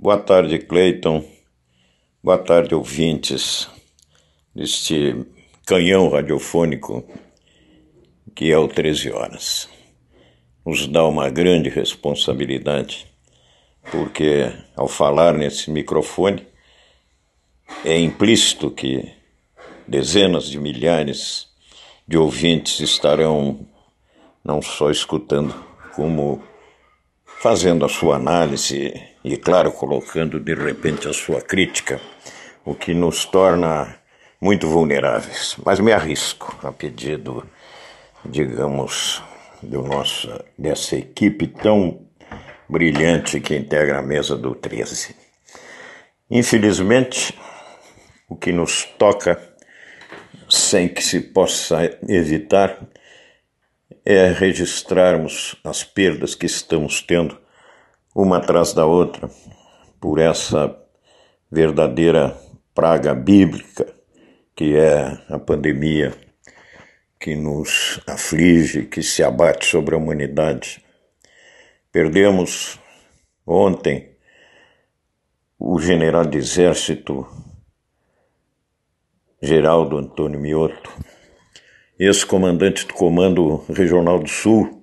Boa tarde, Cleiton. Boa tarde, ouvintes deste canhão radiofônico que é o 13 Horas. Nos dá uma grande responsabilidade, porque ao falar nesse microfone é implícito que dezenas de milhares de ouvintes estarão não só escutando, como fazendo a sua análise e, claro, colocando de repente a sua crítica, o que nos torna muito vulneráveis. Mas me arrisco a pedido, digamos, do nosso, dessa equipe tão brilhante que integra a mesa do 13. Infelizmente, o que nos toca, sem que se possa evitar, é registrarmos as perdas que estamos tendo, uma atrás da outra, por essa verdadeira praga bíblica que é a pandemia que nos aflige, que se abate sobre a humanidade. Perdemos ontem o general de exército Geraldo Antônio Mioto ex-comandante do Comando Regional do Sul,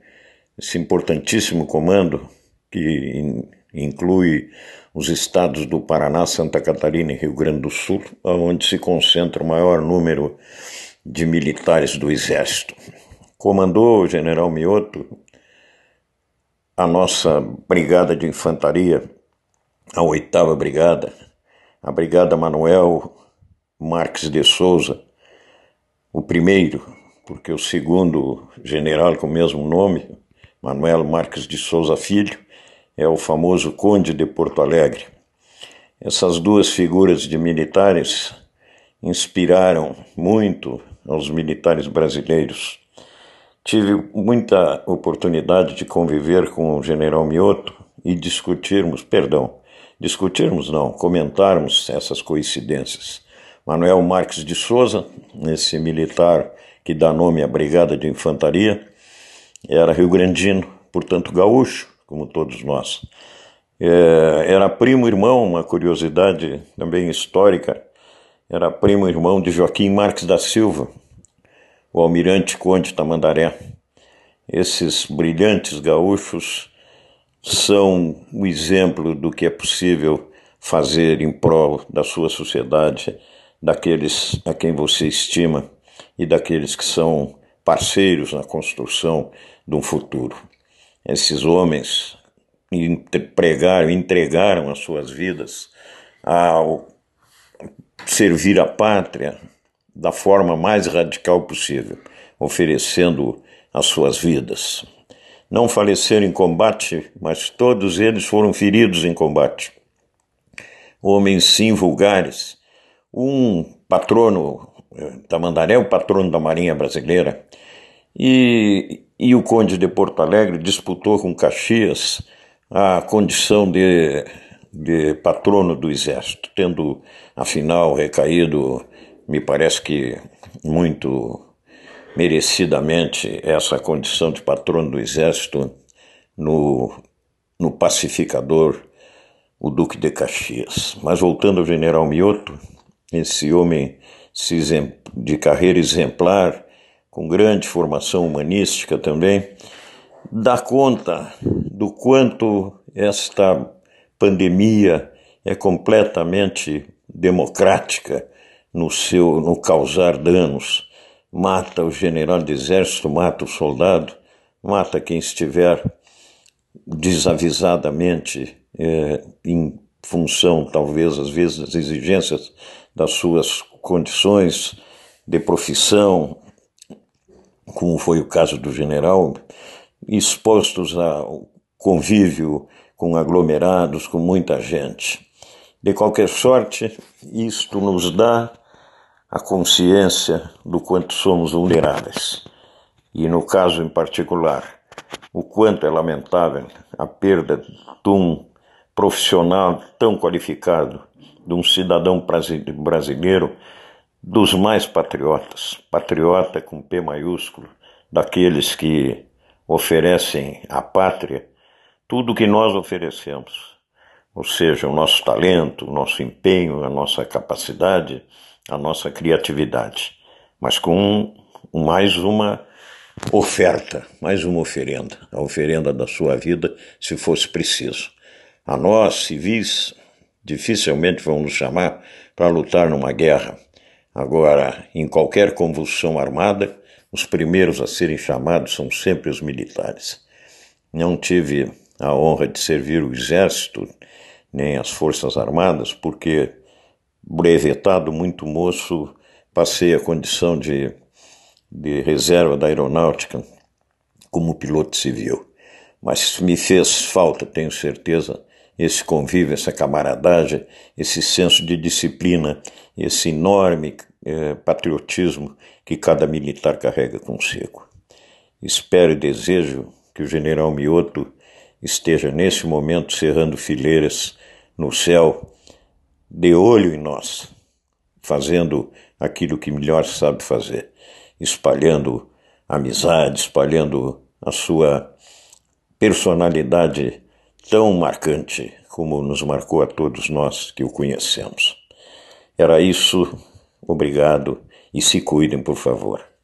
esse importantíssimo comando que inclui os estados do Paraná, Santa Catarina e Rio Grande do Sul, onde se concentra o maior número de militares do Exército. Comandou o general Mioto a nossa Brigada de Infantaria, a oitava Brigada, a Brigada Manuel Marques de Souza, o primeiro porque o segundo general com o mesmo nome, Manuel Marques de Souza Filho, é o famoso Conde de Porto Alegre. Essas duas figuras de militares inspiraram muito aos militares brasileiros. Tive muita oportunidade de conviver com o general Mioto e discutirmos, perdão, discutirmos não, comentarmos essas coincidências. Manuel Marques de Souza, esse militar que dá nome à Brigada de Infantaria, era rio-grandino, portanto gaúcho, como todos nós. É, era primo irmão, uma curiosidade também histórica, era primo irmão de Joaquim Marques da Silva, o almirante conde Tamandaré. Esses brilhantes gaúchos são o exemplo do que é possível fazer em prol da sua sociedade, daqueles a quem você estima e daqueles que são parceiros na construção de um futuro. Esses homens pregaram, entregaram as suas vidas ao servir a pátria da forma mais radical possível, oferecendo as suas vidas. Não faleceram em combate, mas todos eles foram feridos em combate. Homens sim vulgares. Um patrono Tamandaré, o patrono da Marinha Brasileira, e, e o Conde de Porto Alegre disputou com Caxias a condição de, de patrono do Exército, tendo, afinal, recaído, me parece que muito merecidamente, essa condição de patrono do Exército no, no pacificador, o Duque de Caxias. Mas voltando ao general Mioto, esse homem de carreira exemplar, com grande formação humanística também, dá conta do quanto esta pandemia é completamente democrática no seu no causar danos. Mata o general de exército, mata o soldado, mata quem estiver desavisadamente é, em função, talvez, às vezes, das exigências das suas condições de profissão, como foi o caso do general, expostos ao convívio com aglomerados, com muita gente. De qualquer sorte, isto nos dá a consciência do quanto somos vulneráveis. E no caso em particular, o quanto é lamentável a perda de um profissional tão qualificado, de um cidadão brasileiro dos mais patriotas, patriota com P maiúsculo, daqueles que oferecem à pátria tudo o que nós oferecemos. ou seja, o nosso talento, o nosso empenho, a nossa capacidade, a nossa criatividade, mas com mais uma oferta, mais uma oferenda, a oferenda da sua vida, se fosse preciso. A nós, civis, dificilmente vão nos chamar para lutar numa guerra. Agora, em qualquer convulsão armada, os primeiros a serem chamados são sempre os militares. Não tive a honra de servir o exército nem as forças armadas, porque brevetado muito moço passei a condição de, de reserva da aeronáutica como piloto civil. Mas me fez falta, tenho certeza, esse convívio, essa camaradagem, esse senso de disciplina, esse enorme eh, patriotismo que cada militar carrega consigo. Espero e desejo que o general Mioto esteja nesse momento cerrando fileiras no céu, de olho em nós, fazendo aquilo que melhor sabe fazer, espalhando amizade, espalhando a sua personalidade tão marcante como nos marcou a todos nós que o conhecemos. Era isso, obrigado e se cuidem, por favor.